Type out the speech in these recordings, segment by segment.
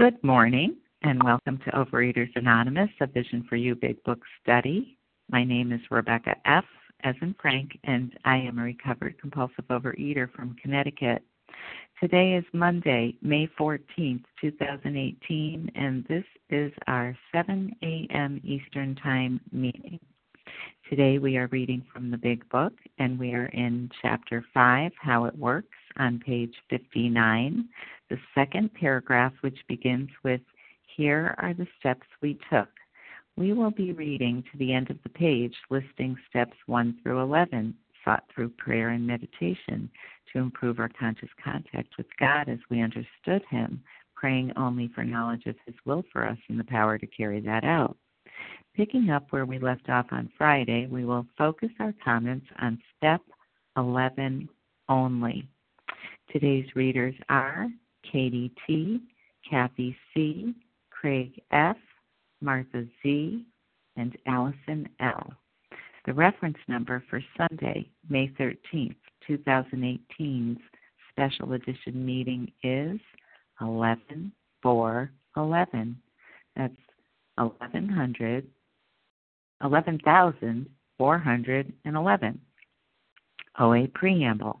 Good morning, and welcome to Overeaters Anonymous, a Vision for You Big Book study. My name is Rebecca F., as in Frank, and I am a recovered compulsive overeater from Connecticut. Today is Monday, May 14th, 2018, and this is our 7 a.m. Eastern Time meeting. Today we are reading from the Big Book, and we are in Chapter 5, How It Works, on page 59, the second paragraph, which begins with, Here are the steps we took. We will be reading to the end of the page, listing steps 1 through 11, sought through prayer and meditation to improve our conscious contact with God as we understood Him, praying only for knowledge of His will for us and the power to carry that out. Picking up where we left off on Friday, we will focus our comments on step 11 only. Today's readers are Katie T., Kathy C., Craig F., Martha Z., and Allison L. The reference number for Sunday, May 13th, 2018's special edition meeting is 11411. That's 1100 11411. OA Preamble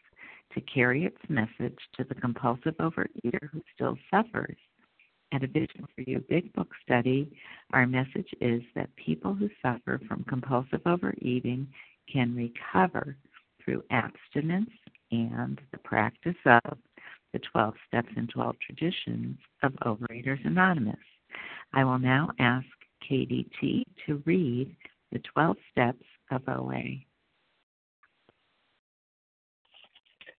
to carry its message to the compulsive overeater who still suffers. At a Vision for You Big Book study, our message is that people who suffer from compulsive overeating can recover through abstinence and the practice of the 12 steps and 12 traditions of Overeaters Anonymous. I will now ask Katie T. to read the 12 steps of OA.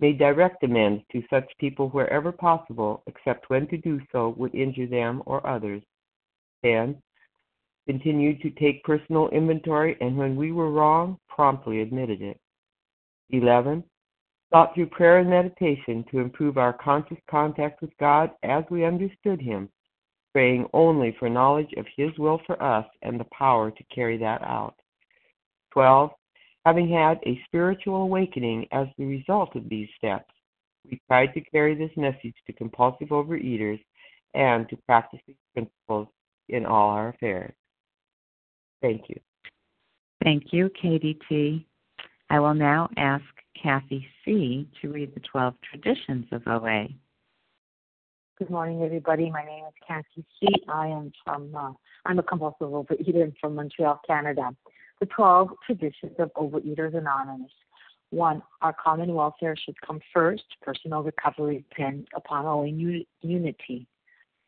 made direct amends to such people wherever possible, except when to do so would injure them or others. 10. Continued to take personal inventory and when we were wrong, promptly admitted it. 11. Sought through prayer and meditation to improve our conscious contact with God as we understood Him, praying only for knowledge of His will for us and the power to carry that out. 12 Having had a spiritual awakening as the result of these steps, we tried to carry this message to compulsive overeaters and to practice these principles in all our affairs. Thank you. Thank you, Katie T. I will now ask Kathy C. to read the 12 traditions of OA. Good morning, everybody. My name is Kathy C. I am from, uh, I'm a compulsive overeater from Montreal, Canada the 12 traditions of Overeaters Anonymous. One, our common welfare should come first. Personal recovery depends upon our unity.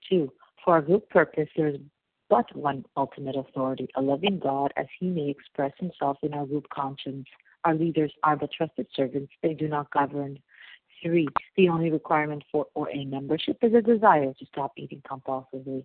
Two, for our group purpose, there is but one ultimate authority, a loving God, as he may express himself in our group conscience. Our leaders are but trusted servants, they do not govern. Three, the only requirement for OA membership is a desire to stop eating compulsively.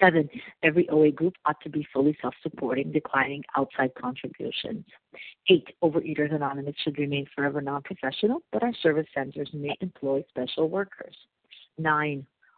Seven, every OA group ought to be fully self supporting, declining outside contributions. Eight, Overeaters Anonymous should remain forever non professional, but our service centers may employ special workers. Nine,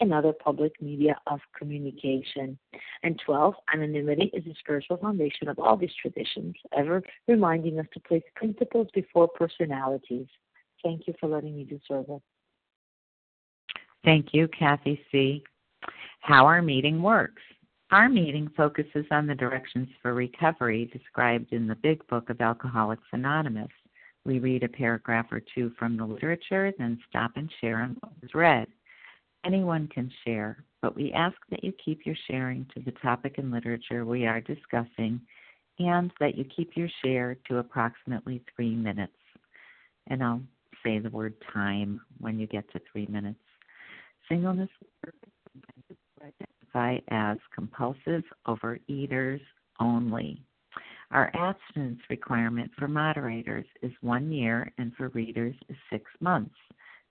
and other public media of communication. And 12, anonymity is the spiritual foundation of all these traditions, ever reminding us to place principles before personalities. Thank you for letting me do service. Thank you, Kathy C. How our meeting works. Our meeting focuses on the directions for recovery described in the Big Book of Alcoholics Anonymous. We read a paragraph or two from the literature, then stop and share on what was read. Anyone can share, but we ask that you keep your sharing to the topic and literature we are discussing and that you keep your share to approximately three minutes. And I'll say the word time when you get to three minutes. Singleness identify as compulsive overeaters only. Our abstinence requirement for moderators is one year and for readers is six months.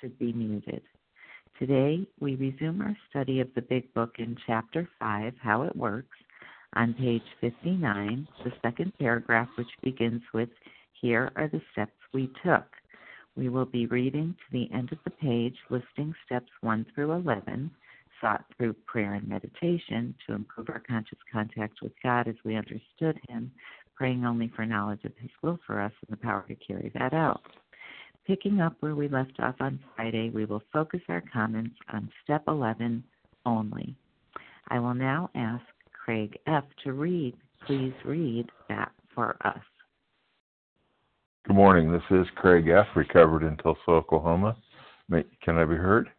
should be muted. Today, we resume our study of the Big Book in Chapter 5, How It Works, on page 59, the second paragraph, which begins with Here are the steps we took. We will be reading to the end of the page, listing steps 1 through 11, sought through prayer and meditation to improve our conscious contact with God as we understood Him, praying only for knowledge of His will for us and the power to carry that out. Picking up where we left off on Friday, we will focus our comments on step 11 only. I will now ask Craig F. to read. Please read that for us. Good morning. This is Craig F., recovered in Tulsa, Oklahoma. Can I be heard?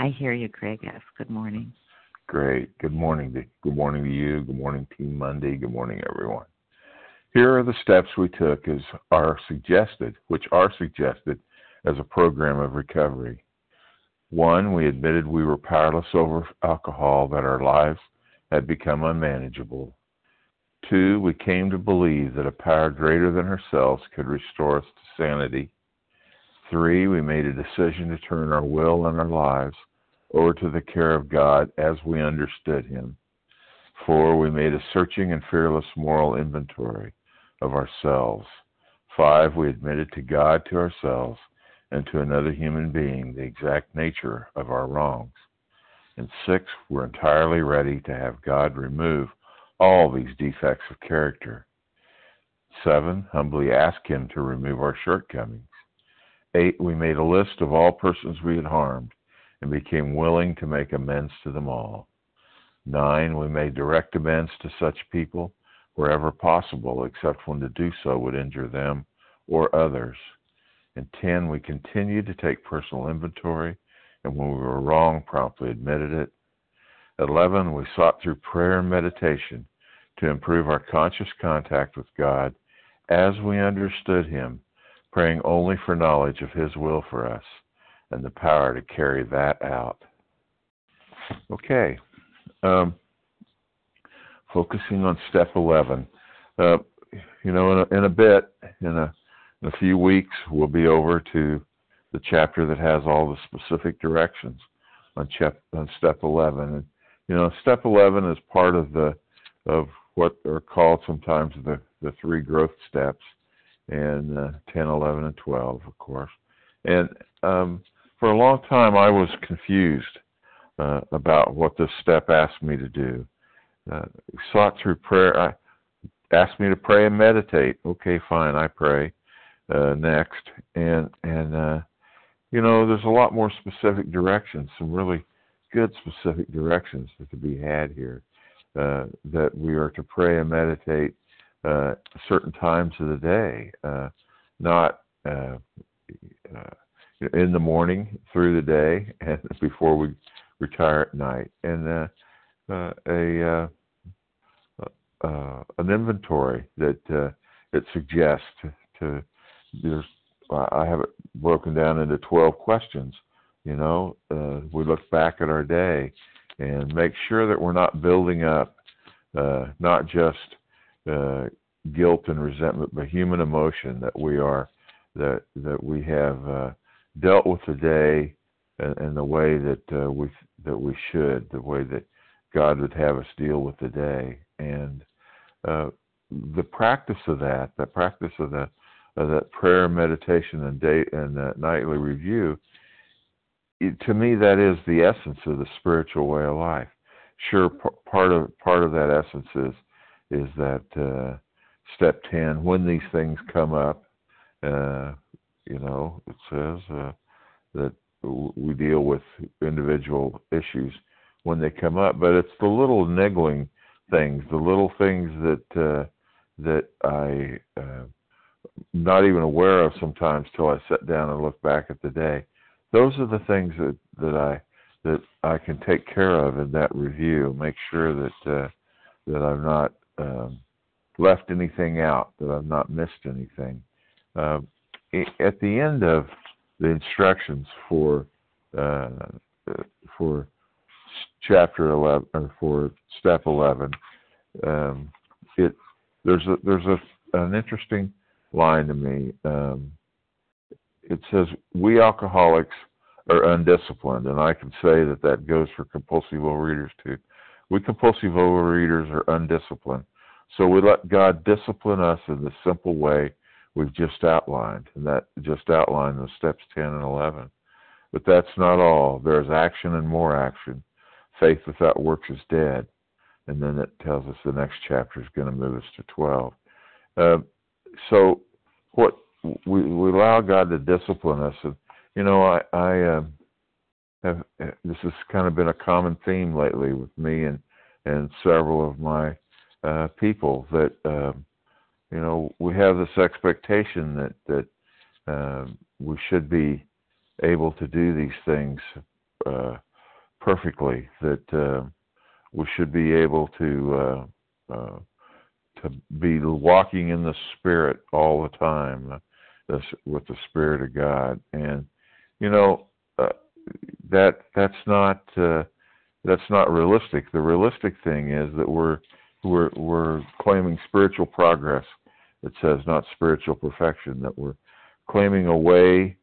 I hear you, Craig F. Good morning. Great. Good morning. To, good morning to you. Good morning, Team Monday. Good morning, everyone. Here are the steps we took as are suggested, which are suggested as a program of recovery. One, we admitted we were powerless over alcohol, that our lives had become unmanageable. Two, we came to believe that a power greater than ourselves could restore us to sanity. Three, we made a decision to turn our will and our lives over to the care of God as we understood Him. Four, we made a searching and fearless moral inventory of ourselves. Five, we admitted to God, to ourselves, and to another human being the exact nature of our wrongs. And six, we're entirely ready to have God remove all these defects of character. Seven, humbly ask Him to remove our shortcomings. Eight, we made a list of all persons we had harmed and became willing to make amends to them all. Nine, we made direct amends to such people wherever possible, except when to do so would injure them or others. And 10, we continued to take personal inventory, and when we were wrong, promptly admitted it. 11, we sought through prayer and meditation to improve our conscious contact with God as we understood Him, praying only for knowledge of His will for us. and the power to carry that out. Okay. Um, focusing on step 11. Uh, you know, in a, in a bit, in a, in a few weeks, we'll be over to the chapter that has all the specific directions on, chap, on step 11. And, you know, step 11 is part of the of what are called sometimes the, the three growth steps, and uh, 10, 11, and 12, of course. And um, for a long time, I was confused uh, about what this step asked me to do. Uh, sought through prayer. I asked me to pray and meditate. Okay, fine, I pray uh, next, and and uh, you know, there's a lot more specific directions, some really good specific directions that to be had here. Uh, that we are to pray and meditate uh, certain times of the day, uh, not uh, uh, in the morning through the day and before we retire at night, and uh, a uh, an inventory that uh, it suggests to, to there's I have it broken down into 12 questions. You know, uh, we look back at our day and make sure that we're not building up uh, not just uh, guilt and resentment, but human emotion that we are that that we have uh, dealt with the day in, the way that uh, we that we should, the way that God would have us deal with the day, and uh, the practice of that, the practice of that of that prayer, meditation, and day and that nightly review. It, to me, that is the essence of the spiritual way of life. Sure, p- part of part of that essence is is that uh, step ten. When these things come up, uh, you know, it says uh, that we deal with individual issues when they come up, but it's the little niggling things, the little things that uh, that I uh, not even aware of sometimes till I sit down and look back at the day. Those are the things that that I that I can take care of in that review. Make sure that uh, that I've not um, left anything out, that I've not missed anything. Uh, at the end of the instructions for uh, for chapter 11 or for step 11, um, it there's a there's a an interesting line to me. Um, it says, "We alcoholics are undisciplined," and I can say that that goes for compulsive overeaters too. We compulsive overeaters are undisciplined, so we let God discipline us in the simple way we've just outlined, and that just outlined the steps 10 and 11. But that's not all. There's action and more action. Faith without works is dead. And then it tells us the next chapter is going to move us to 12. Uh, so what we, we allow God to discipline us. And, you know, I, I uh, have, this has kind of been a common theme lately with me and, and several of my uh, people that, um, you know, we have this expectation that, that uh, we should be able to do these things uh, perfectly, that uh, we should be able to uh, uh, to be walking in the Spirit all the time, uh, with the Spirit of God, and you know uh, that that's not uh, that's not realistic. The realistic thing is that we're we're we're claiming spiritual progress. It says not spiritual perfection. That we're claiming a way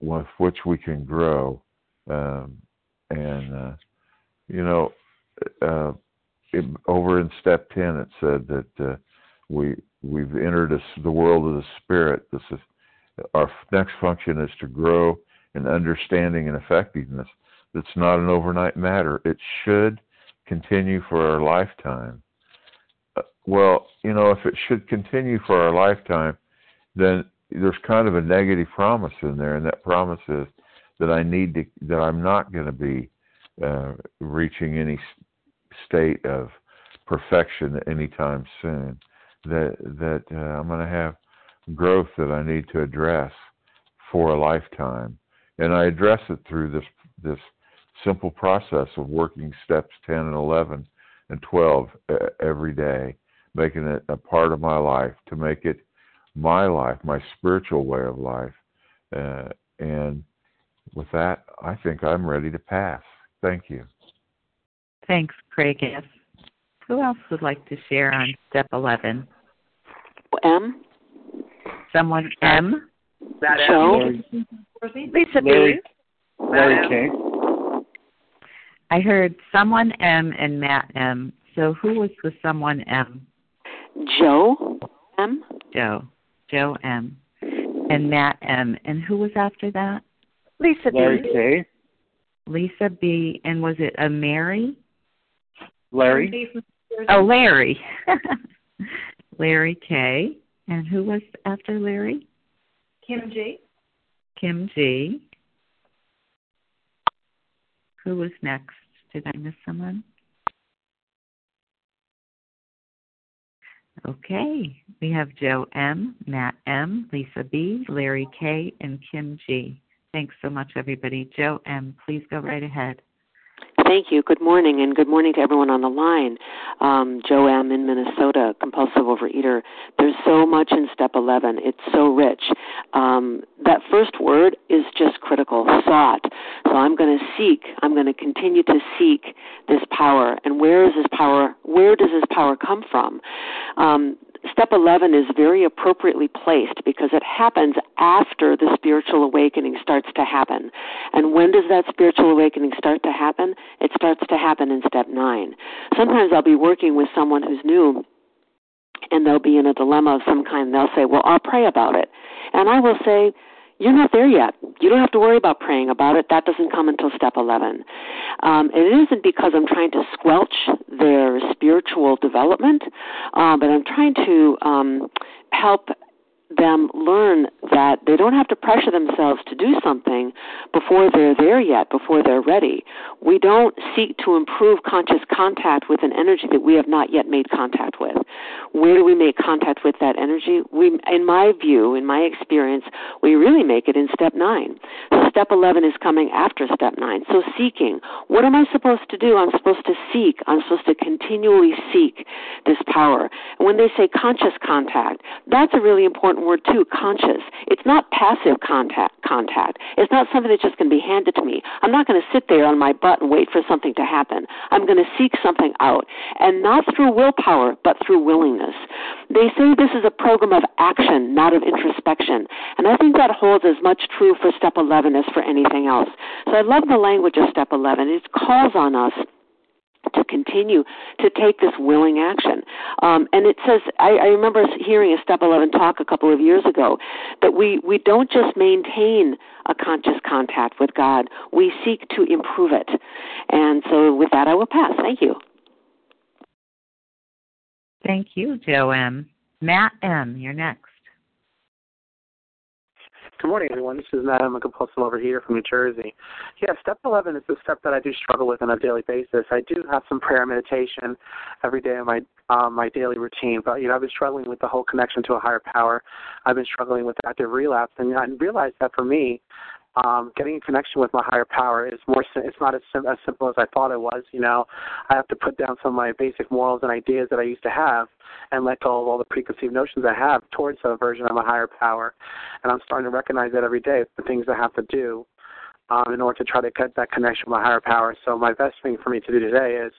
with which we can grow, um, and uh, you know. Uh, it, over in step 10 it said that uh, we we've entered a, the world of the spirit. This is our next function is to grow in understanding and effectiveness. It's not an overnight matter. It should continue for our lifetime. Uh, well you know if it should continue for our lifetime then there's kind of a negative promise in there and that promise is that I need to that I'm not going to be uh, reaching any state of perfection anytime soon. That that uh, I'm going to have growth that I need to address for a lifetime, and I address it through this this simple process of working steps 10 and 11 and 12 every day, making it a part of my life to make it my life, my spiritual way of life, uh, and with that, I think I'm ready to pass. Thank you. Thanks, Craig F. Who else would like to share on step 11? M. Someone M? Joe. Lisa Larry, B. Larry K. I heard someone M and Matt M. So who was the someone M? Joe M. Joe. Joe M. And Matt M. And who was after that? Lisa Larry B. K. Lisa B. And was it a Mary? Larry. Oh, Larry. Larry K. And who was after Larry? Kim G. Kim G. Who was next? Did I miss someone? Okay. We have Joe M., Matt M., Lisa B., Larry K., and Kim G. Thanks so much, everybody. Joe M., please go right ahead. Thank you. Good morning, and good morning to everyone on the line. Um, Joe M. in Minnesota, compulsive overeater. There's so much in step 11. It's so rich. Um, that first word is just critical sought. So I'm going to seek, I'm going to continue to seek this power. And where is this power? Where does this power come from? Um, step 11 is very appropriately placed because it happens after the spiritual awakening starts to happen. And when does that spiritual awakening start to happen? It starts to happen in step 9. Sometimes I'll be working with someone who's new and they'll be in a dilemma of some kind. They'll say, Well, I'll pray about it. And I will say, you're not there yet. You don't have to worry about praying about it. That doesn't come until step 11. Um, and it isn't because I'm trying to squelch their spiritual development, uh, but I'm trying to um, help them learn that they don't have to pressure themselves to do something before they're there yet, before they're ready. We don't seek to improve conscious contact with an energy that we have not yet made contact with. Where do we make contact with that energy? We, in my view, in my experience, we really make it in step nine. Step 11 is coming after step nine. So seeking. What am I supposed to do? I'm supposed to seek. I'm supposed to continually seek this power. And when they say conscious contact, that's a really important word too, conscious. It's not passive contact contact. It's not something that's just going to be handed to me. I'm not going to sit there on my butt and wait for something to happen. I'm going to seek something out. And not through willpower, but through willingness. They say this is a program of action, not of introspection. And I think that holds as much true for step 11 as for anything else. So I love the language of step 11. It calls on us to continue to take this willing action. Um, and it says, I, I remember hearing a Step 11 talk a couple of years ago, that we, we don't just maintain a conscious contact with God, we seek to improve it. And so with that, I will pass. Thank you. Thank you, Joe M. Matt M., you're next. Good morning, everyone. This is Matt. I'm a compulsive overeater from New Jersey. Yeah, step 11 is the step that I do struggle with on a daily basis. I do have some prayer meditation every day in my um, my daily routine, but you know I've been struggling with the whole connection to a higher power. I've been struggling with active relapse, and I realized that for me, um, getting in connection with my higher power is more. It's not as, sim- as simple as I thought it was. You know, I have to put down some of my basic morals and ideas that I used to have, and let go of all the preconceived notions I have towards a version of a higher power. And I'm starting to recognize that every day. The things I have to do um, in order to try to get that connection with my higher power. So my best thing for me to do today is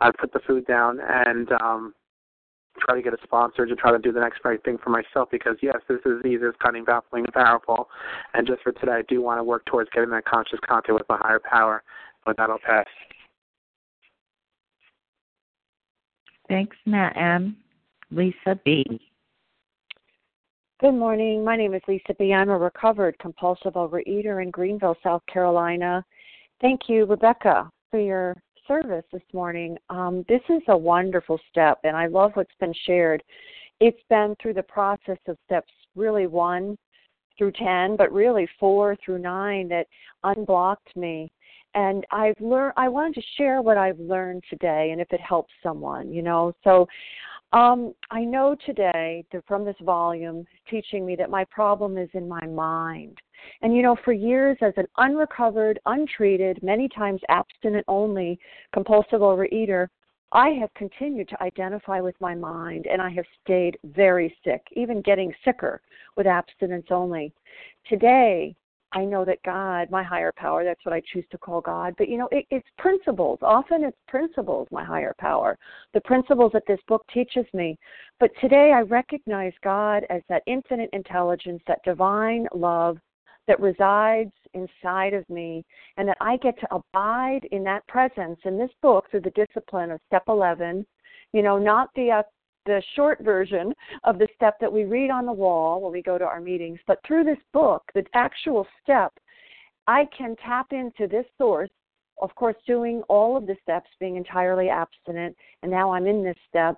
I put the food down and um, try to get a sponsor to try to do the next right thing for myself because yes, this is easy, it's cunning, baffling, and powerful. And just for today, I do want to work towards getting that conscious contact with my higher power. But that'll pass. Thanks, Matt M. Lisa B. Good morning. My name is Lisa B. I'm a recovered compulsive overeater in Greenville, South Carolina. Thank you, Rebecca, for your service this morning. Um, this is a wonderful step, and I love what's been shared. It's been through the process of steps really one through 10, but really four through nine that unblocked me. And I've learned, I wanted to share what I've learned today and if it helps someone, you know. So um, I know today from this volume teaching me that my problem is in my mind. And you know, for years as an unrecovered, untreated, many times abstinent only compulsive overeater, I have continued to identify with my mind and I have stayed very sick, even getting sicker with abstinence only. Today, I know that God, my higher power, that's what I choose to call God, but you know, it, it's principles. Often it's principles, my higher power, the principles that this book teaches me. But today I recognize God as that infinite intelligence, that divine love that resides inside of me, and that I get to abide in that presence in this book through the discipline of step 11. You know, not the uh, the short version of the step that we read on the wall when we go to our meetings, but through this book, the actual step, I can tap into this source. Of course, doing all of the steps, being entirely abstinent, and now I'm in this step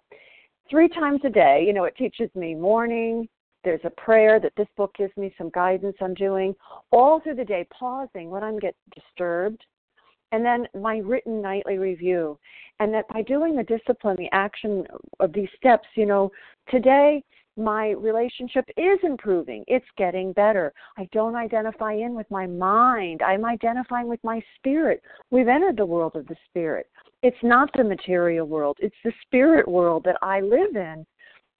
three times a day. You know, it teaches me morning, there's a prayer that this book gives me some guidance I'm doing all through the day, pausing when I'm get disturbed, and then my written nightly review. And that by doing the discipline, the action of these steps, you know, today my relationship is improving. It's getting better. I don't identify in with my mind. I'm identifying with my spirit. We've entered the world of the spirit. It's not the material world, it's the spirit world that I live in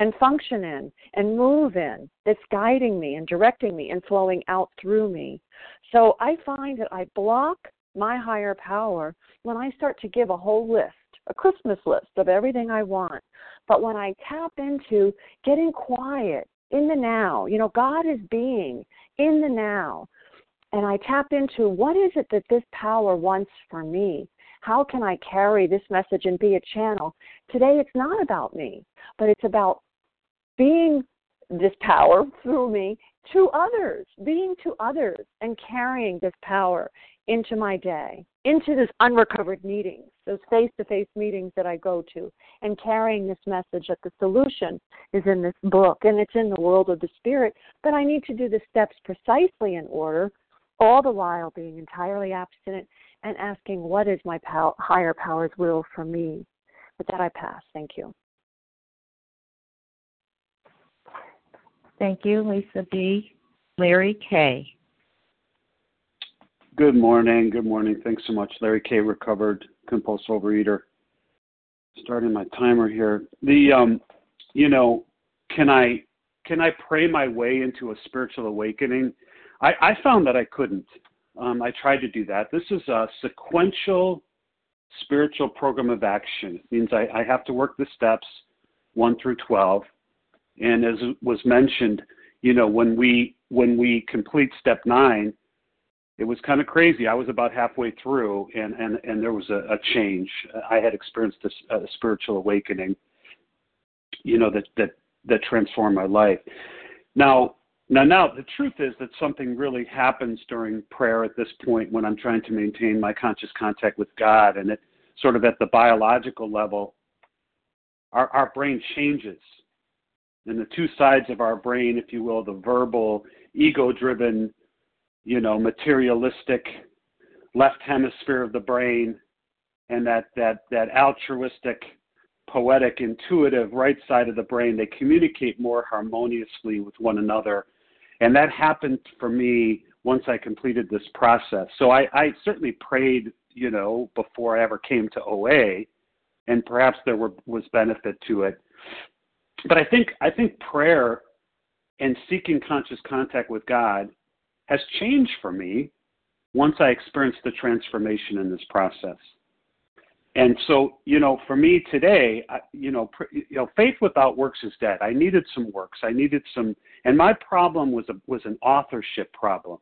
and function in and move in that's guiding me and directing me and flowing out through me. So I find that I block my higher power when I start to give a whole list, a Christmas list of everything I want. But when I tap into getting quiet in the now, you know, God is being in the now. And I tap into what is it that this power wants for me? How can I carry this message and be a channel? Today it's not about me, but it's about being this power through me to others, being to others, and carrying this power into my day, into this unrecovered meetings, those face to face meetings that I go to, and carrying this message that the solution is in this book and it's in the world of the spirit. But I need to do the steps precisely in order, all the while being entirely abstinent and asking, What is my pow- higher power's will for me? With that, I pass. Thank you. Thank you, Lisa B. Larry K. Good morning. Good morning. Thanks so much. Larry K. Recovered compulsive overeater. Starting my timer here. The um, you know, can I can I pray my way into a spiritual awakening? I, I found that I couldn't. Um, I tried to do that. This is a sequential spiritual program of action. It means I, I have to work the steps one through twelve and as was mentioned, you know, when we when we complete step nine, it was kind of crazy. I was about halfway through, and and and there was a, a change. I had experienced a spiritual awakening, you know, that that that transformed my life. Now, now, now, the truth is that something really happens during prayer at this point when I'm trying to maintain my conscious contact with God, and it sort of at the biological level, our our brain changes and the two sides of our brain, if you will, the verbal, ego driven, you know, materialistic left hemisphere of the brain and that, that, that altruistic, poetic, intuitive right side of the brain, they communicate more harmoniously with one another. And that happened for me once I completed this process. So I, I certainly prayed, you know, before I ever came to OA, and perhaps there were, was benefit to it but I think I think prayer and seeking conscious contact with God has changed for me once I experienced the transformation in this process. And so, you know, for me today, I, you know, pr- you know, faith without works is dead. I needed some works. I needed some, and my problem was a, was an authorship problem.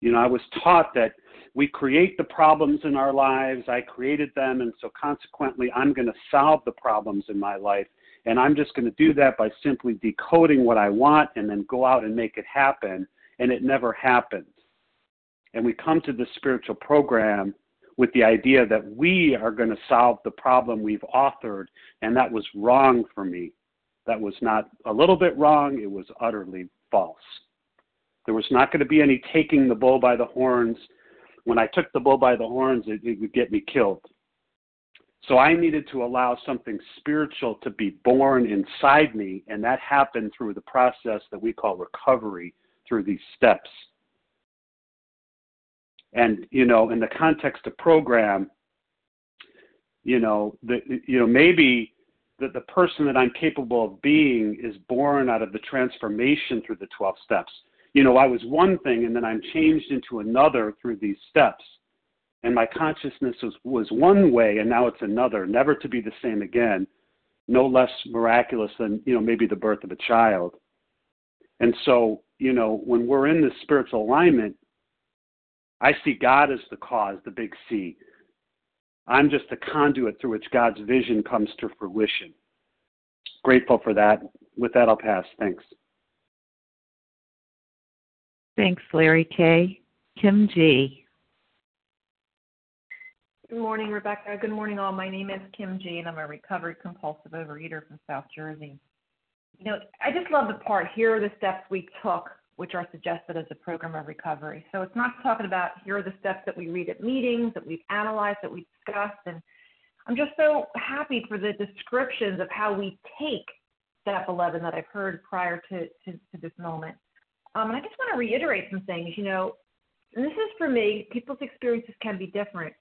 You know, I was taught that we create the problems in our lives. I created them, and so consequently, I'm going to solve the problems in my life. And I'm just going to do that by simply decoding what I want and then go out and make it happen. And it never happens. And we come to this spiritual program with the idea that we are going to solve the problem we've authored. And that was wrong for me. That was not a little bit wrong, it was utterly false. There was not going to be any taking the bull by the horns. When I took the bull by the horns, it, it would get me killed. So I needed to allow something spiritual to be born inside me, and that happened through the process that we call recovery through these steps. And you know, in the context of program, you know, the you know maybe that the person that I'm capable of being is born out of the transformation through the 12 steps. you know, I was one thing and then I'm changed into another through these steps. And my consciousness was, was one way and now it's another, never to be the same again, no less miraculous than, you know, maybe the birth of a child. And so, you know, when we're in this spiritual alignment, I see God as the cause, the big C. I'm just a conduit through which God's vision comes to fruition. Grateful for that. With that, I'll pass. Thanks. Thanks, Larry K. Kim G. Good morning, Rebecca. Good morning, all. My name is Kim G, and I'm a recovered compulsive overeater from South Jersey. You know, I just love the part here are the steps we took, which are suggested as a program of recovery. So it's not talking about here are the steps that we read at meetings, that we've analyzed, that we've discussed. And I'm just so happy for the descriptions of how we take step 11 that I've heard prior to, to, to this moment. Um, and I just want to reiterate some things. You know, and this is for me, people's experiences can be different.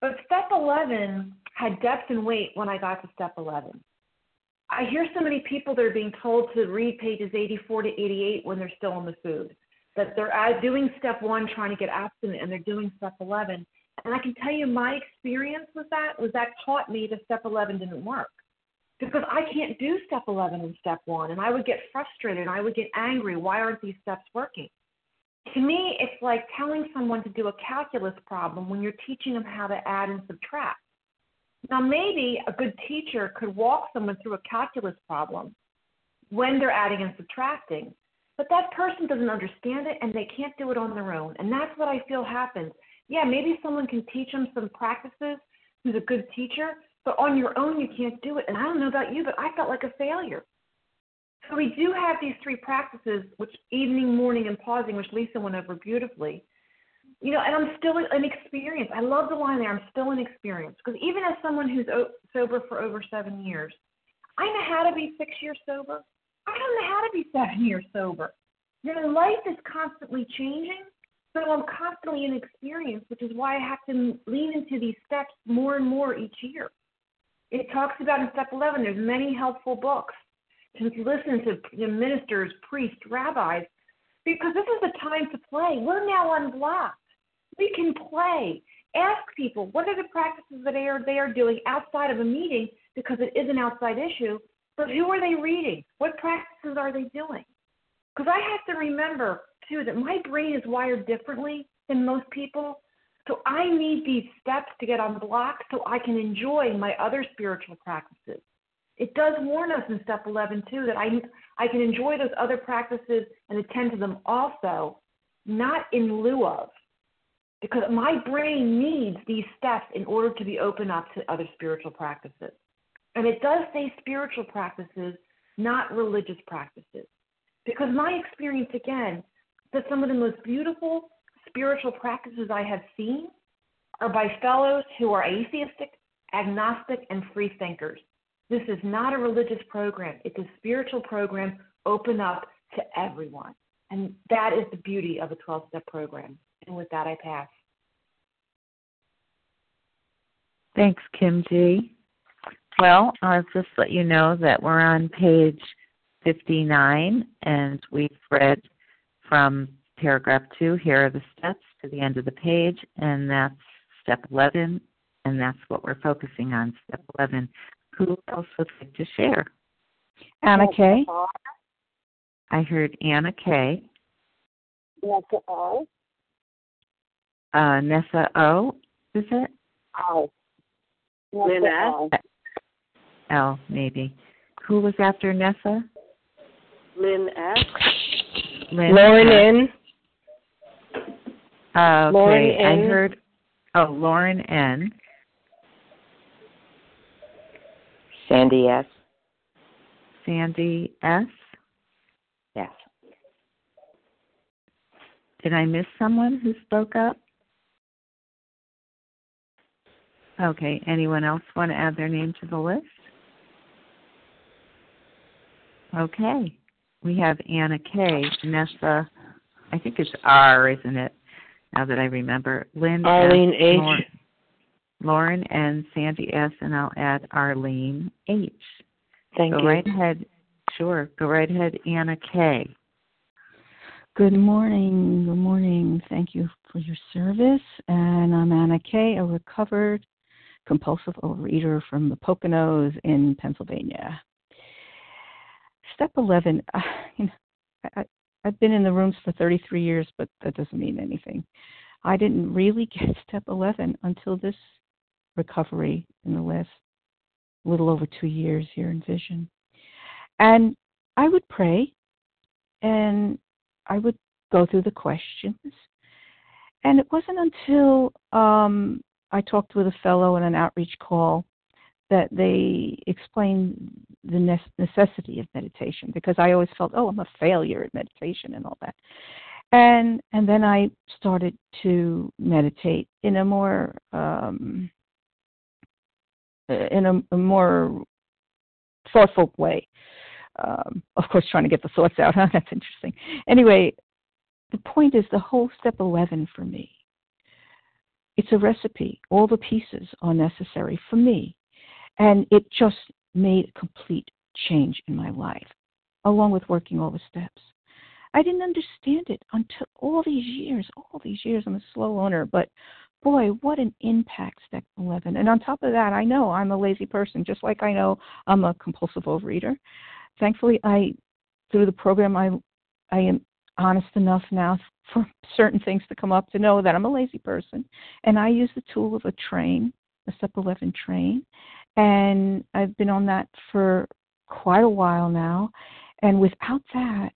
But step 11 had depth and weight when I got to step 11. I hear so many people that are being told to read pages 84 to 88 when they're still on the food, that they're uh, doing step one, trying to get abstinent, and they're doing step 11. And I can tell you my experience with that was that taught me that step 11 didn't work because I can't do step 11 and step one. And I would get frustrated and I would get angry. Why aren't these steps working? To me, it's like telling someone to do a calculus problem when you're teaching them how to add and subtract. Now, maybe a good teacher could walk someone through a calculus problem when they're adding and subtracting, but that person doesn't understand it and they can't do it on their own. And that's what I feel happens. Yeah, maybe someone can teach them some practices who's a good teacher, but on your own, you can't do it. And I don't know about you, but I felt like a failure. So we do have these three practices, which evening, morning, and pausing, which Lisa went over beautifully. You know, and I'm still inexperienced. I love the line there. I'm still inexperienced because even as someone who's sober for over seven years, I know how to be six years sober. I don't know how to be seven years sober. You know, life is constantly changing, so I'm constantly inexperienced, which is why I have to lean into these steps more and more each year. It talks about in step 11, there's many helpful books to listen to ministers, priests, rabbis, because this is the time to play. We're now unblocked. We can play. Ask people what are the practices that they are they are doing outside of a meeting because it is an outside issue. But who are they reading? What practices are they doing? Because I have to remember too that my brain is wired differently than most people. So I need these steps to get unblocked so I can enjoy my other spiritual practices. It does warn us in step 11 too that I I can enjoy those other practices and attend to them also, not in lieu of, because my brain needs these steps in order to be open up to other spiritual practices. And it does say spiritual practices, not religious practices, because my experience again that some of the most beautiful spiritual practices I have seen are by fellows who are atheistic, agnostic, and free thinkers. This is not a religious program, it's a spiritual program open up to everyone. And that is the beauty of a 12 step program. And with that, I pass. Thanks, Kim G. Well, I'll just let you know that we're on page 59 and we've read from paragraph 2. Here are the steps to the end of the page, and that's step 11, and that's what we're focusing on, step 11. Who else would like to share? Anna K. I heard Anna K. Nessa O. Uh, Nessa O. Is it? O. Lynn S. L. Maybe. Who was after Nessa? Lynn S. Lynn Lauren S. N. Uh, okay, Lauren I N. heard. Oh, Lauren N. Sandy S. Sandy S. Yes. Did I miss someone who spoke up? Okay. Anyone else want to add their name to the list? Okay. We have Anna K, Nessa, I think it's R, isn't it? Now that I remember. Lynn Arlene S, H. Lauren, Lauren N, Sandy S, and I'll add Arlene H. Thank Go you. Go right ahead. Sure. Go right ahead, Anna K. Good morning. Good morning. Thank you for your service. And I'm Anna Kay, a recovered compulsive overeater from the Poconos in Pennsylvania. Step 11, uh, you know, I, I've been in the rooms for 33 years, but that doesn't mean anything. I didn't really get step 11 until this recovery in the last little over two years here in Vision. And I would pray and I would go through the questions. And it wasn't until um, I talked with a fellow in an outreach call that they explained the necessity of meditation because I always felt, oh, I'm a failure at meditation and all that. And and then I started to meditate in a more um, in a, a more thoughtful way. Um, of course, trying to get the thoughts out. Huh? That's interesting. Anyway, the point is the whole step 11 for me. It's a recipe. All the pieces are necessary for me. And it just made a complete change in my life, along with working all the steps. I didn't understand it until all these years, all these years. I'm a slow learner, but boy, what an impact step 11. And on top of that, I know I'm a lazy person, just like I know I'm a compulsive overeater. Thankfully, I, through the program, I, I am honest enough now for certain things to come up to know that I'm a lazy person. And I use the tool of a train, a Step 11 train. And I've been on that for quite a while now. And without that,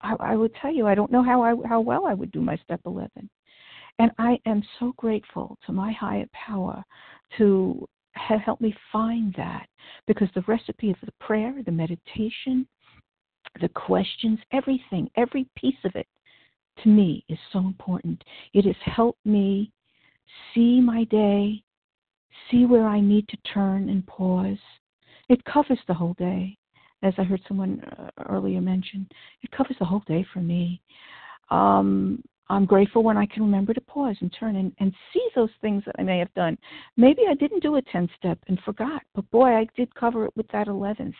I, I would tell you, I don't know how I, how well I would do my Step 11. And I am so grateful to my higher power to have helped me find that because the recipe of the prayer, the meditation, the questions, everything, every piece of it to me is so important. It has helped me see my day, see where I need to turn and pause. It covers the whole day, as I heard someone uh, earlier mention. It covers the whole day for me. Um, I'm grateful when I can remember to pause and turn and, and see those things that I may have done. Maybe I didn't do a 10 step and forgot, but boy, I did cover it with that 11th.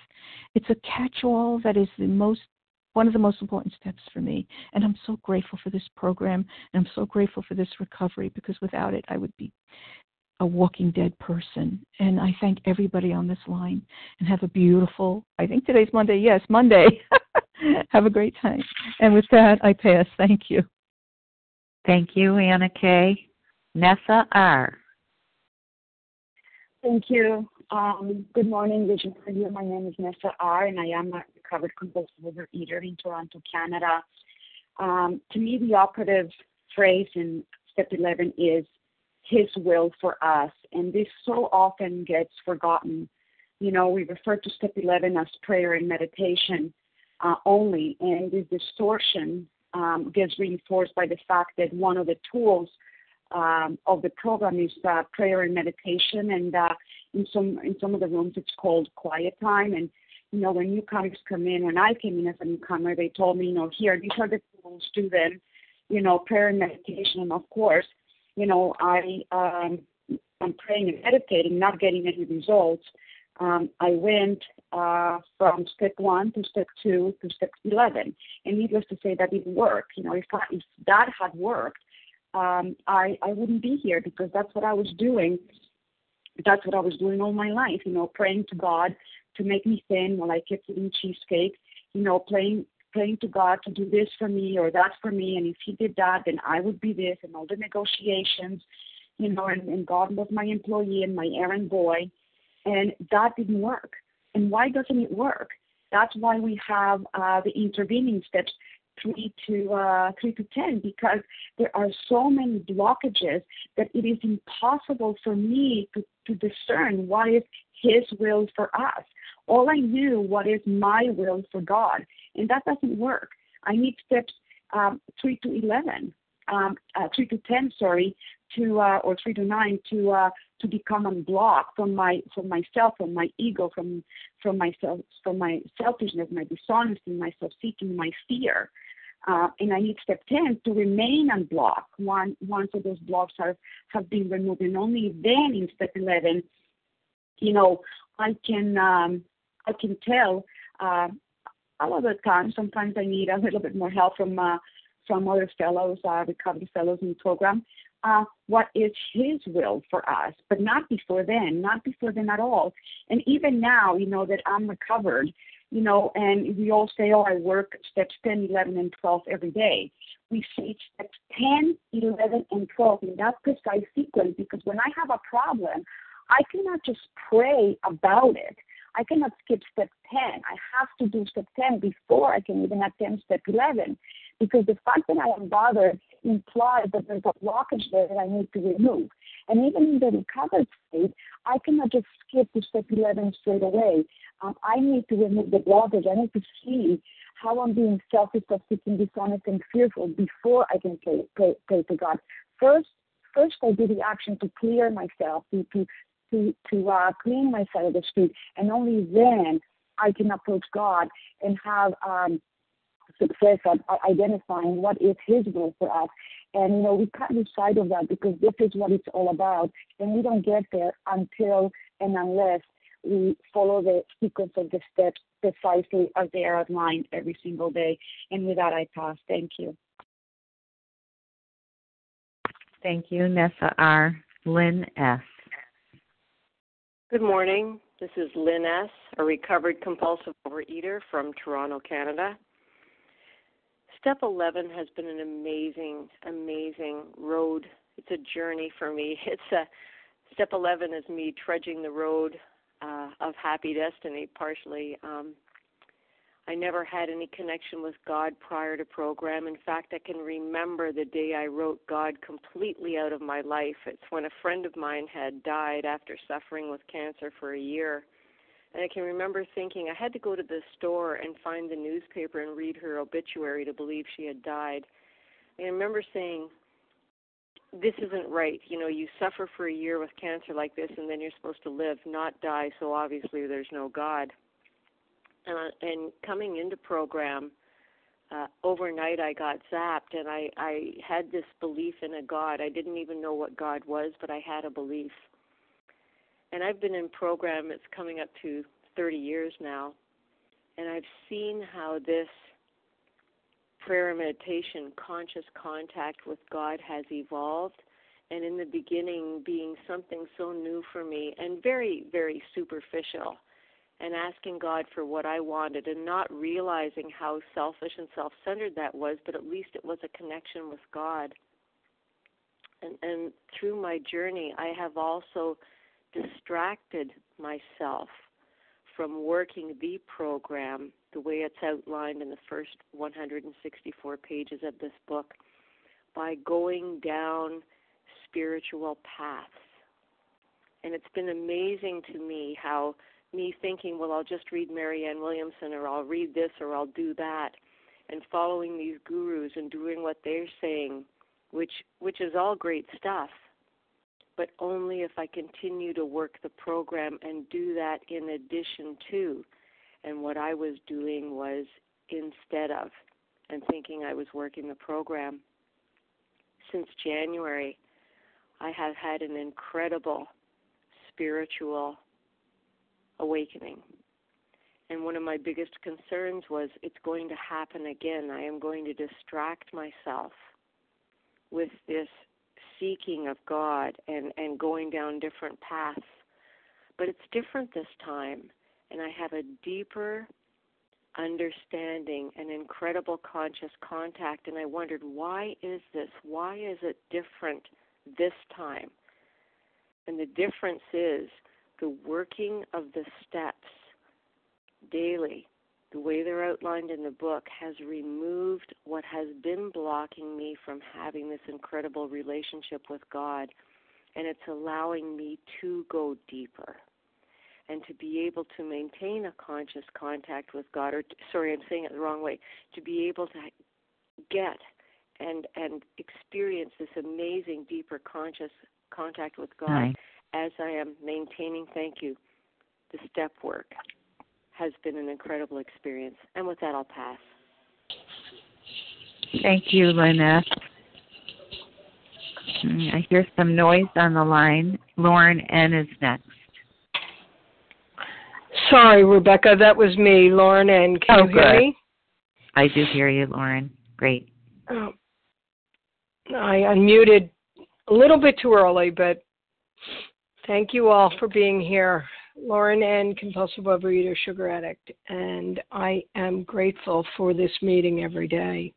It's a catch all that is the most one of the most important steps for me. And I'm so grateful for this program and I'm so grateful for this recovery because without it, I would be a walking dead person. And I thank everybody on this line and have a beautiful, I think today's Monday. Yes, Monday. have a great time. And with that, I pass. Thank you. Thank you, Anna Kay. Nessa R. Thank you. Um, good morning, Vision. My name is Nessa R, and I am a recovered compulsive overeater in Toronto, Canada. Um, to me, the operative phrase in step 11 is His will for us, and this so often gets forgotten. You know, we refer to step 11 as prayer and meditation uh, only, and this distortion gets reinforced by the fact that one of the tools um, of the program is uh, prayer and meditation, and uh, in some in some of the rooms it's called quiet time. And you know, when newcomers come in, when I came in as a newcomer, they told me, you know, here these are the tools. Do them, you know, prayer and meditation. And of course, you know, I um, I'm praying and meditating, not getting any results. Um, I went uh, from step one to step two to step 11. And needless to say, that didn't work. You know, if, I, if that had worked, um, I, I wouldn't be here because that's what I was doing. That's what I was doing all my life, you know, praying to God to make me thin while I kept eating cheesecake, you know, praying, praying to God to do this for me or that for me. And if He did that, then I would be this and all the negotiations, you know, and, and God was my employee and my errand boy. And that didn't work. And why doesn't it work? That's why we have uh, the intervening steps three to uh, three to ten because there are so many blockages that it is impossible for me to, to discern what is His will for us. All I knew what is my will for God, and that doesn't work. I need steps um, three to eleven, um, uh, three to ten, sorry, to uh, or three to nine to uh, to become unblocked from my from myself, from my ego, from from myself, from my selfishness, my dishonesty, my self-seeking, my fear. Uh, and I need step 10 to remain unblocked once once those blocks have, have been removed. And only then in step 11, you know, I can um, I can tell uh, a lot of times, sometimes I need a little bit more help from uh, from other fellows, uh, recovery fellows in the program. Uh, what is His will for us, but not before then, not before then at all. And even now, you know that I'm recovered, you know, and we all say, oh, I work steps 10, 11, and 12 every day. We say steps 10, 11, and 12 in that precise sequence because when I have a problem, I cannot just pray about it. I cannot skip step 10. I have to do step 10 before I can even attempt step 11 because the fact that I am bothered implies that there's a blockage there that I need to remove. And even in the recovered state, I cannot just skip to step 11 straight away. Um, I need to remove the blockage. I need to see how I'm being selfish, self-seeking, dishonest, and fearful before I can pray, pray, pray to God. First, first I do the action to clear myself, to to to, to uh, clean my side of the street, and only then I can approach God and have um, success at identifying what is His will for us. And you know, we can't lose sight of that because this is what it's all about, and we don't get there until and unless we follow the sequence of the steps precisely as they are outlined every single day. And with that, I pass. Thank you. Thank you, Nessa R. Lynn S. Good morning. This is Lynn S., a recovered compulsive overeater from Toronto, Canada. Step 11 has been an amazing, amazing road. It's a journey for me. It's a step 11 is me trudging the road uh, of happy destiny, partially. Um, I never had any connection with God prior to program. In fact, I can remember the day I wrote God completely out of my life. It's when a friend of mine had died after suffering with cancer for a year. And I can remember thinking I had to go to the store and find the newspaper and read her obituary to believe she had died. And I remember saying, this isn't right. You know, you suffer for a year with cancer like this, and then you're supposed to live, not die. So obviously, there's no God uh, and coming into program uh, overnight I got zapped and I I had this belief in a God. I didn't even know what God was, but I had a belief. And I've been in program it's coming up to 30 years now. And I've seen how this prayer and meditation conscious contact with God has evolved and in the beginning being something so new for me and very very superficial and asking God for what I wanted and not realizing how selfish and self centered that was, but at least it was a connection with God. And, and through my journey, I have also distracted myself from working the program the way it's outlined in the first 164 pages of this book by going down spiritual paths. And it's been amazing to me how me thinking, well, I'll just read Marianne Williamson or I'll read this or I'll do that, and following these gurus and doing what they're saying, which which is all great stuff, but only if I continue to work the program and do that in addition to. And what I was doing was instead of, and thinking I was working the program. Since January, I have had an incredible spiritual awakening. And one of my biggest concerns was it's going to happen again. I am going to distract myself with this seeking of God and, and going down different paths. But it's different this time, and I have a deeper understanding and incredible conscious contact. And I wondered, why is this? Why is it different this time? And the difference is the working of the steps daily, the way they're outlined in the book, has removed what has been blocking me from having this incredible relationship with God. And it's allowing me to go deeper and to be able to maintain a conscious contact with God, or sorry, I'm saying it the wrong way, to be able to get and and experience this amazing deeper conscious contact with God. As I am maintaining, thank you, the step work has been an incredible experience. And with that, I'll pass. Thank you, Lynette. Mm, I hear some noise on the line. Lauren N is next. sorry, Rebecca. That was me, Lauren N. Can oh, you hear good. me? I do hear you, Lauren. Great. Oh, I unmuted a little bit too early, but thank you all for being here. Lauren N., compulsive overeater, sugar addict, and I am grateful for this meeting every day.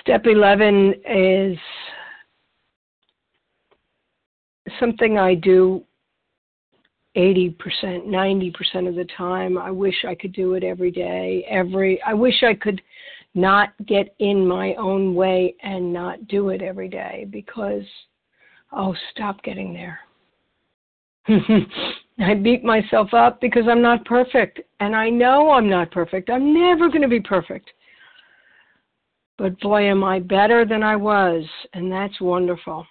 Step 11 is something I do 80%, 90% of the time. I wish I could do it every day. Every I wish I could not get in my own way and not do it every day because oh, stop getting there. I beat myself up because I'm not perfect and I know I'm not perfect. I'm never going to be perfect. But boy, am I better than I was, and that's wonderful.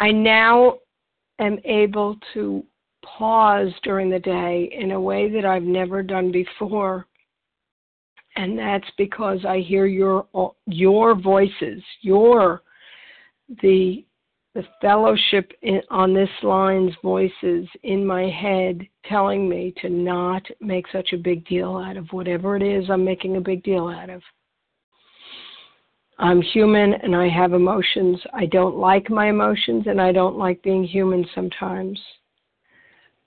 I now am able to pause during the day in a way that I've never done before. And that's because I hear your your voices, your the the fellowship in, on this line's voices in my head telling me to not make such a big deal out of whatever it is I'm making a big deal out of. I'm human and I have emotions. I don't like my emotions and I don't like being human sometimes.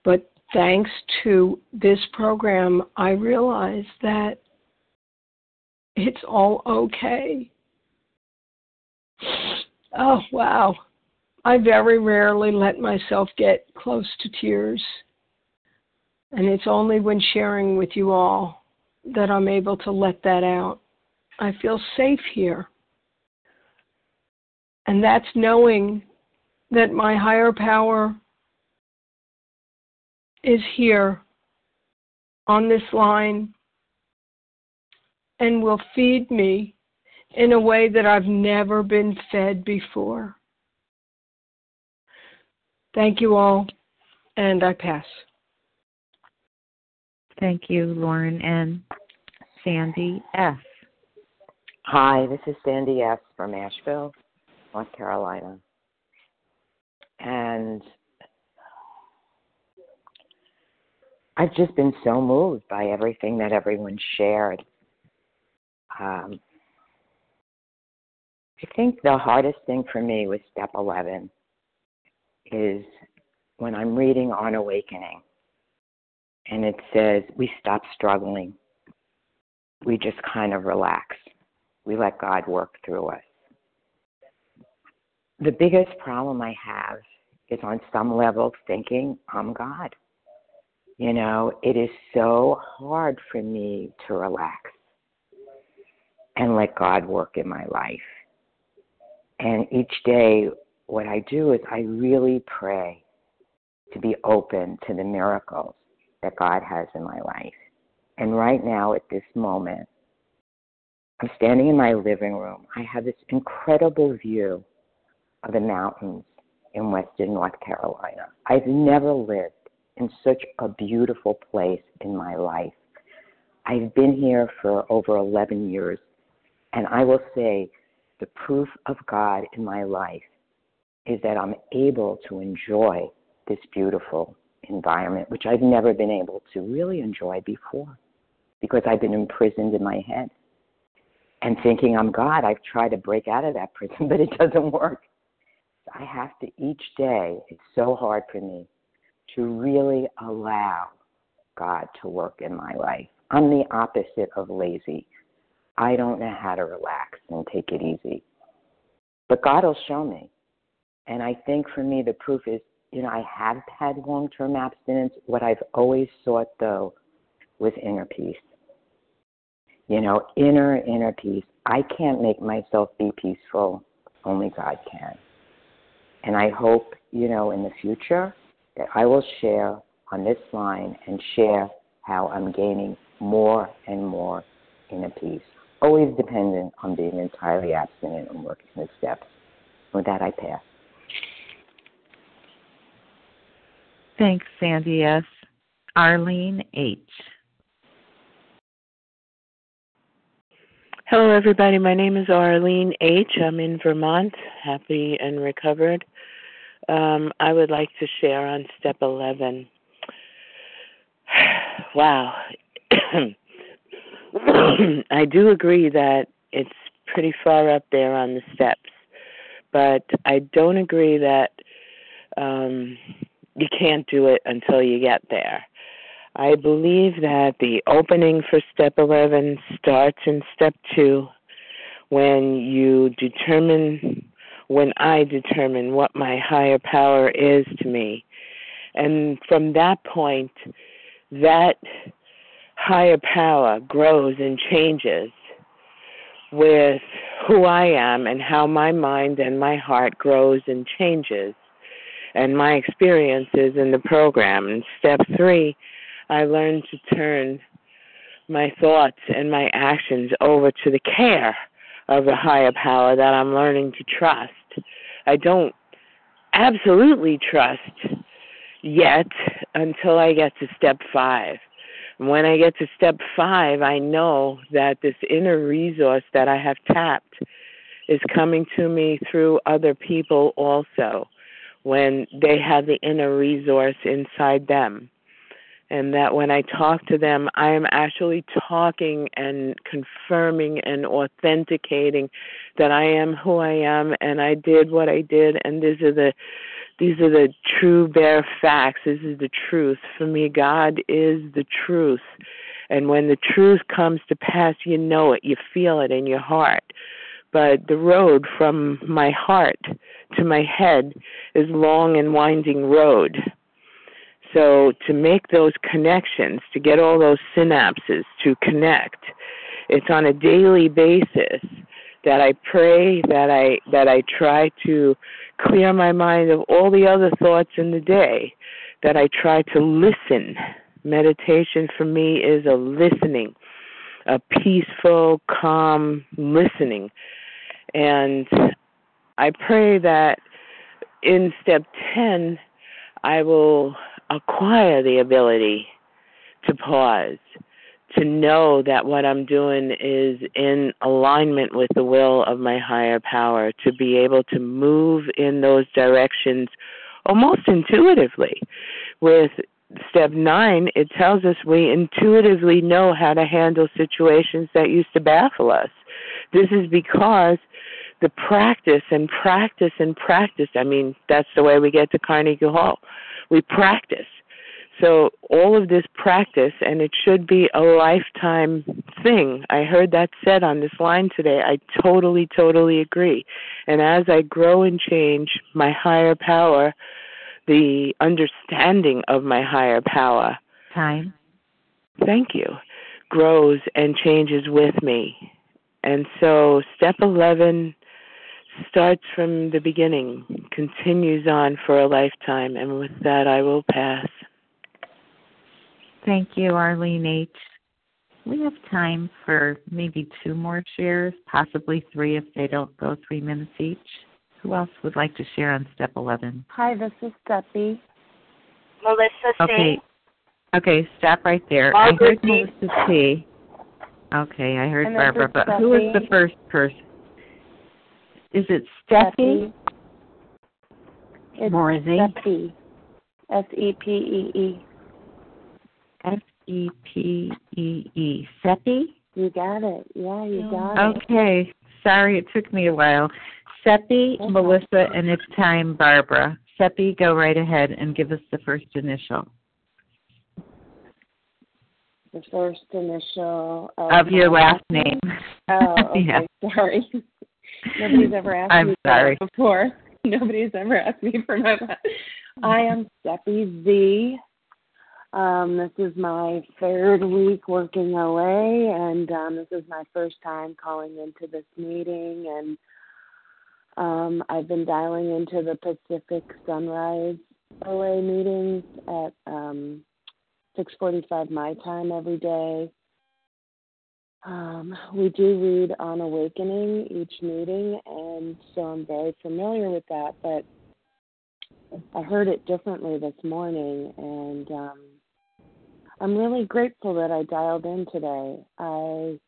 But thanks to this program, I realize that it's all okay. Oh, wow. I very rarely let myself get close to tears. And it's only when sharing with you all that I'm able to let that out. I feel safe here. And that's knowing that my higher power is here on this line and will feed me in a way that I've never been fed before. Thank you all, and I pass. Thank you, Lauren N. Sandy S. Hi, this is Sandy S. from Asheville, North Carolina. And I've just been so moved by everything that everyone shared. Um, I think the hardest thing for me was step 11 is when I'm reading on awakening and it says we stop struggling. We just kind of relax. We let God work through us. The biggest problem I have is on some level thinking I'm God. You know, it is so hard for me to relax and let God work in my life. And each day what I do is I really pray to be open to the miracles that God has in my life. And right now, at this moment, I'm standing in my living room. I have this incredible view of the mountains in western North Carolina. I've never lived in such a beautiful place in my life. I've been here for over 11 years, and I will say the proof of God in my life is that I'm able to enjoy this beautiful environment, which I've never been able to really enjoy before because I've been imprisoned in my head. And thinking I'm God, I've tried to break out of that prison, but it doesn't work. I have to each day, it's so hard for me to really allow God to work in my life. I'm the opposite of lazy. I don't know how to relax and take it easy. But God will show me. And I think for me, the proof is, you know, I have had long term abstinence. What I've always sought, though, was inner peace. You know, inner, inner peace. I can't make myself be peaceful, only God can. And I hope, you know, in the future that I will share on this line and share how I'm gaining more and more inner peace. Always dependent on being entirely abstinent and working the steps. With that, I pass. Thanks, Sandy S. Arlene H. Hello, everybody. My name is Arlene H. I'm in Vermont, happy and recovered. Um, I would like to share on step 11. wow. I do agree that it's pretty far up there on the steps, but I don't agree that um, you can't do it until you get there. I believe that the opening for step 11 starts in step 2 when you determine, when I determine what my higher power is to me. And from that point, that higher power grows and changes with who I am and how my mind and my heart grows and changes and my experiences in the program. And step three, I learned to turn my thoughts and my actions over to the care of the higher power that I'm learning to trust. I don't absolutely trust yet until I get to step five. When I get to step five, I know that this inner resource that I have tapped is coming to me through other people also when they have the inner resource inside them. And that when I talk to them, I am actually talking and confirming and authenticating that I am who I am and I did what I did and these are the these are the true bare facts. This is the truth. For me, God is the truth. And when the truth comes to pass, you know it, you feel it in your heart. But the road from my heart to my head is long and winding road. So to make those connections, to get all those synapses to connect, it's on a daily basis that I pray, that I that I try to clear my mind of all the other thoughts in the day, that I try to listen. Meditation for me is a listening, a peaceful, calm listening. And I pray that in step 10, I will acquire the ability to pause to know that what I'm doing is in alignment with the will of my higher power, to be able to move in those directions almost intuitively. With step nine, it tells us we intuitively know how to handle situations that used to baffle us. This is because the practice and practice and practice, I mean, that's the way we get to Carnegie Hall. We practice so all of this practice, and it should be a lifetime thing. I heard that said on this line today. I totally, totally agree. And as I grow and change my higher power, the understanding of my higher power, time, thank you, grows and changes with me. And so step 11 starts from the beginning, continues on for a lifetime. And with that, I will pass. Thank you, Arlene H. We have time for maybe two more shares, possibly three if they don't go three minutes each. Who else would like to share on step 11? Hi, this is Steffi. Melissa C. Okay. Okay, stop right there. Margaret I heard C. Melissa C. Okay, I heard And Barbara, is but who was the first person? Is it Steffi? It's Morzy. Steffi. S E P E E. S E P E E. Seppi? You got it. Yeah, you got it. Okay. Sorry, it took me a while. Seppi, Okay. Melissa, and if time, Barbara. Seppi, go right ahead and give us the first initial The first initial of, of your last name. Oh, okay. Yeah. Sorry. Nobody's ever asked I'm me sorry. that before. Nobody's ever asked me for my last. I am Steffi Z. Um, this is my third week working away, and um, this is my first time calling into this meeting. And um, I've been dialing into the Pacific Sunrise OA meetings at um, 6:45 my time every day. Um, we do read on awakening each meeting, and so I'm very familiar with that. But I heard it differently this morning, and um, I'm really grateful that I dialed in today. I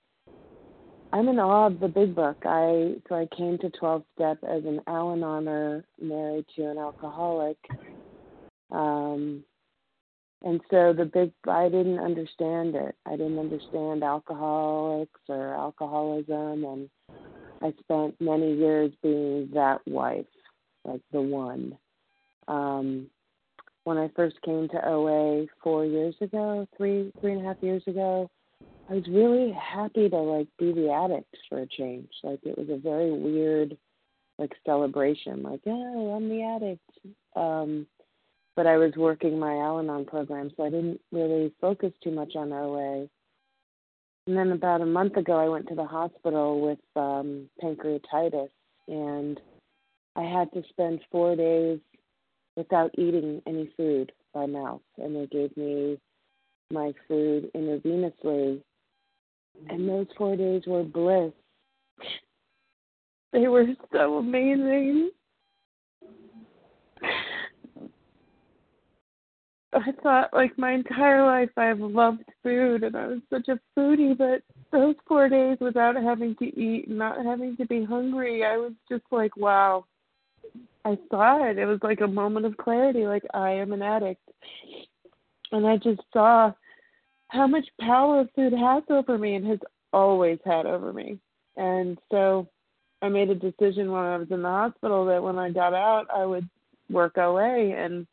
I'm in awe of the Big Book. I so I came to 12 Step as an Al-Anoner married to an alcoholic. Um, And so the big, I didn't understand it. I didn't understand alcoholics or alcoholism. And I spent many years being that wife, like the one. Um, when I first came to OA four years ago, three, three and a half years ago, I was really happy to like be the addict for a change. Like it was a very weird like celebration, like, oh, I'm the addict. Um but I was working my Al Anon program, so I didn't really focus too much on OA. And then about a month ago, I went to the hospital with um, pancreatitis, and I had to spend four days without eating any food by mouth. And they gave me my food intravenously, and those four days were bliss. They were so amazing. I thought like my entire life I've loved food and I was such a foodie, but those four days without having to eat and not having to be hungry, I was just like, wow. I saw it. It was like a moment of clarity, like I am an addict. And I just saw how much power food has over me and has always had over me. And so I made a decision when I was in the hospital that when I got out, I would work OA and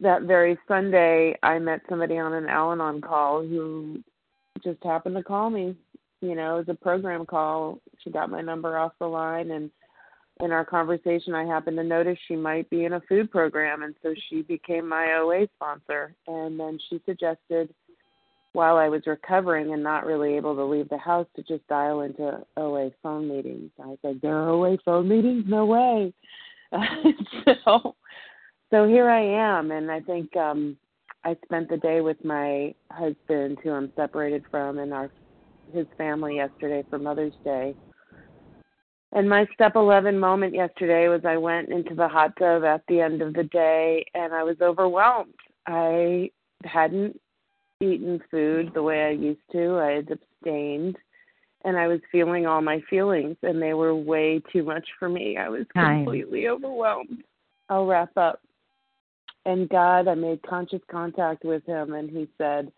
that very Sunday, I met somebody on an Al Anon call who just happened to call me. You know, it was a program call. She got my number off the line, and in our conversation, I happened to notice she might be in a food program, and so she became my OA sponsor. And then she suggested, while I was recovering and not really able to leave the house, to just dial into OA phone meetings. I said, "There are OA phone meetings? No way!" so so here I am, and I think um, I spent the day with my husband, who I'm separated from, and our his family yesterday for Mother's Day. And my step 11 moment yesterday was I went into the hot tub at the end of the day and I was overwhelmed. I hadn't eaten food the way I used to. I had abstained and I was feeling all my feelings and they were way too much for me. I was completely overwhelmed. I'll wrap up and God, I made conscious contact with him, and he said,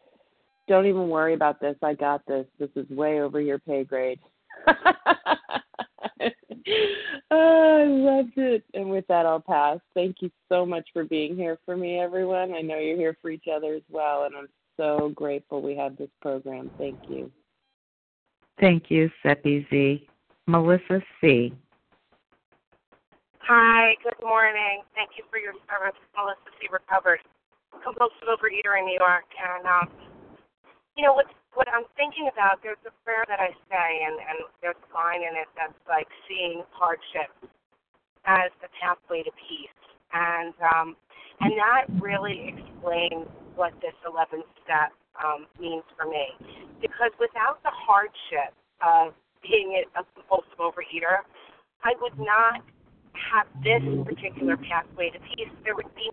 "Don't even worry about this. I got this. This is way over your pay grade." oh, I loved it. And with that, I'll pass. Thank you so much for being here for me, everyone. I know you're here for each other as well, and I'm so grateful we have this program. Thank you. Thank you, Seppi Z. Melissa C. Hi, good morning. Thank you for your service, Melissa C. Recovered, compulsive overeater in New York. And, um, you know, what, what I'm thinking about, there's a prayer that I say, and, and there's a line in it that's like seeing hardship as the pathway to peace. And, um, and that really explains what this 11th step um, means for me. Because without the hardship of being a compulsive overeater, I would not have this particular pathway to peace, there would be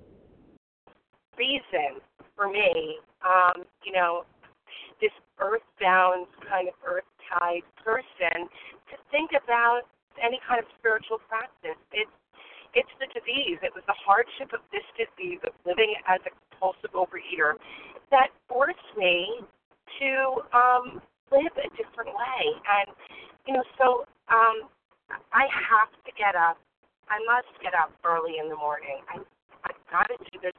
reason for me, um, you know, this earthbound kind of earth-tied person to think about any kind of spiritual practice. It's it's the disease. It was the hardship of this disease of living as a compulsive overeater that forced me to um, live a different way. And you know, so um, I have to get up I must get up early in the morning. I I got to do this.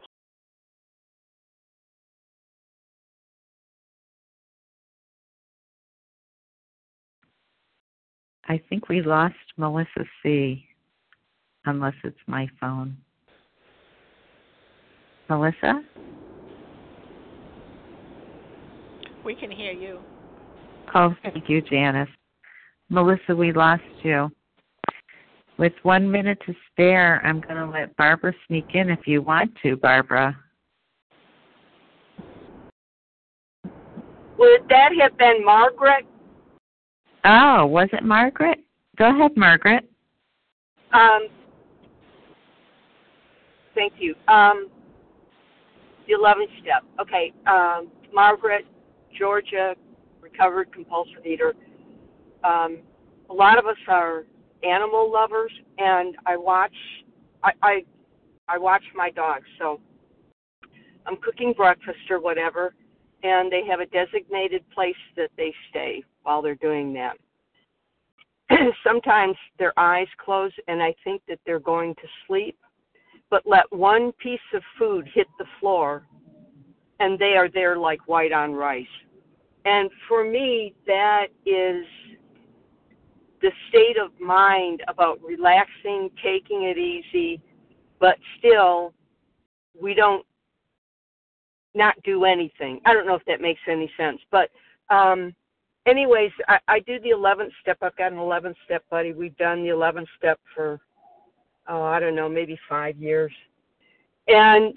I think we lost Melissa C. Unless it's my phone. Melissa? We can hear you. Oh, thank you, Janice. Melissa, we lost you. With one minute to spare, I'm going to let Barbara sneak in if you want to, Barbara. Would that have been Margaret? Oh, was it Margaret? Go ahead, Margaret. Um, thank you. Um, the 11th step. Okay. Um, Margaret, Georgia, recovered compulsive eater. Um, a lot of us are animal lovers, and I watch I I, I watch my dogs. So I'm cooking breakfast or whatever, and they have a designated place that they stay while they're doing that. Sometimes their eyes close and I think that they're going to sleep, but let one piece of food hit the floor and they are there like white on rice. And for me, that is the state of mind about relaxing, taking it easy, but still we don't not do anything. I don't know if that makes any sense, but um anyways, I, I do the 11th step. I've got an 11th step buddy. We've done the 11th step for oh, I don't know, maybe 5 years. And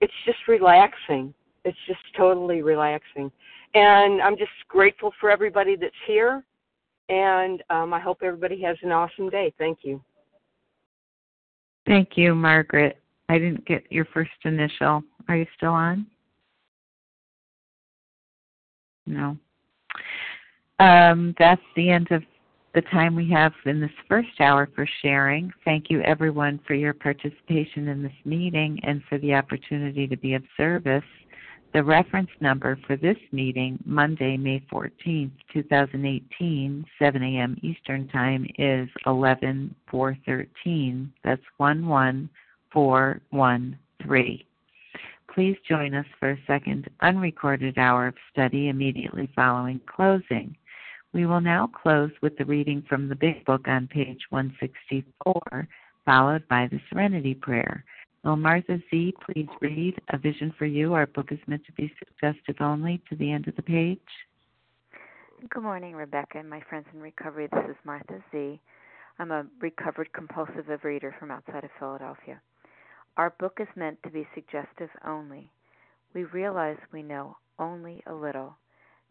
it's just relaxing. It's just totally relaxing. And I'm just grateful for everybody that's here. And um, I hope everybody has an awesome day. Thank you. Thank you, Margaret. I didn't get your first initial. Are you still on? No. Um, that's the end of the time we have in this first hour for sharing. Thank you, everyone, for your participation in this meeting and for the opportunity to be of service. The reference number for this meeting, Monday, May 14th, 2018, 7 a.m. Eastern Time, is 11413. That's 11413. Please join us for a second unrecorded hour of study immediately following closing. We will now close with the reading from the Big Book on page 164, followed by the Serenity Prayer. Will Martha Z. please read A Vision for You? Our book is meant to be suggestive only to the end of the page. Good morning, Rebecca and my friends in recovery. This is Martha Z. I'm a recovered compulsive reader from outside of Philadelphia. Our book is meant to be suggestive only. We realize we know only a little.